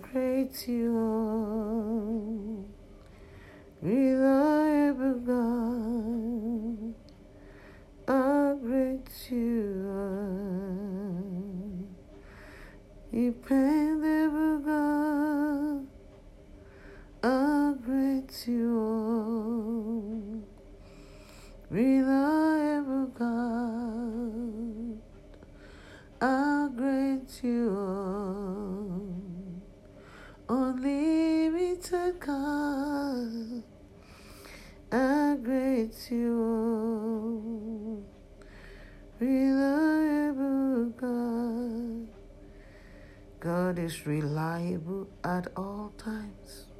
great you are. Reliable God, how great you are. Dependable God, how great you are. Reliable God, how great you are. Unlimited God, how great you are. Reliable God. God is reliable at all times.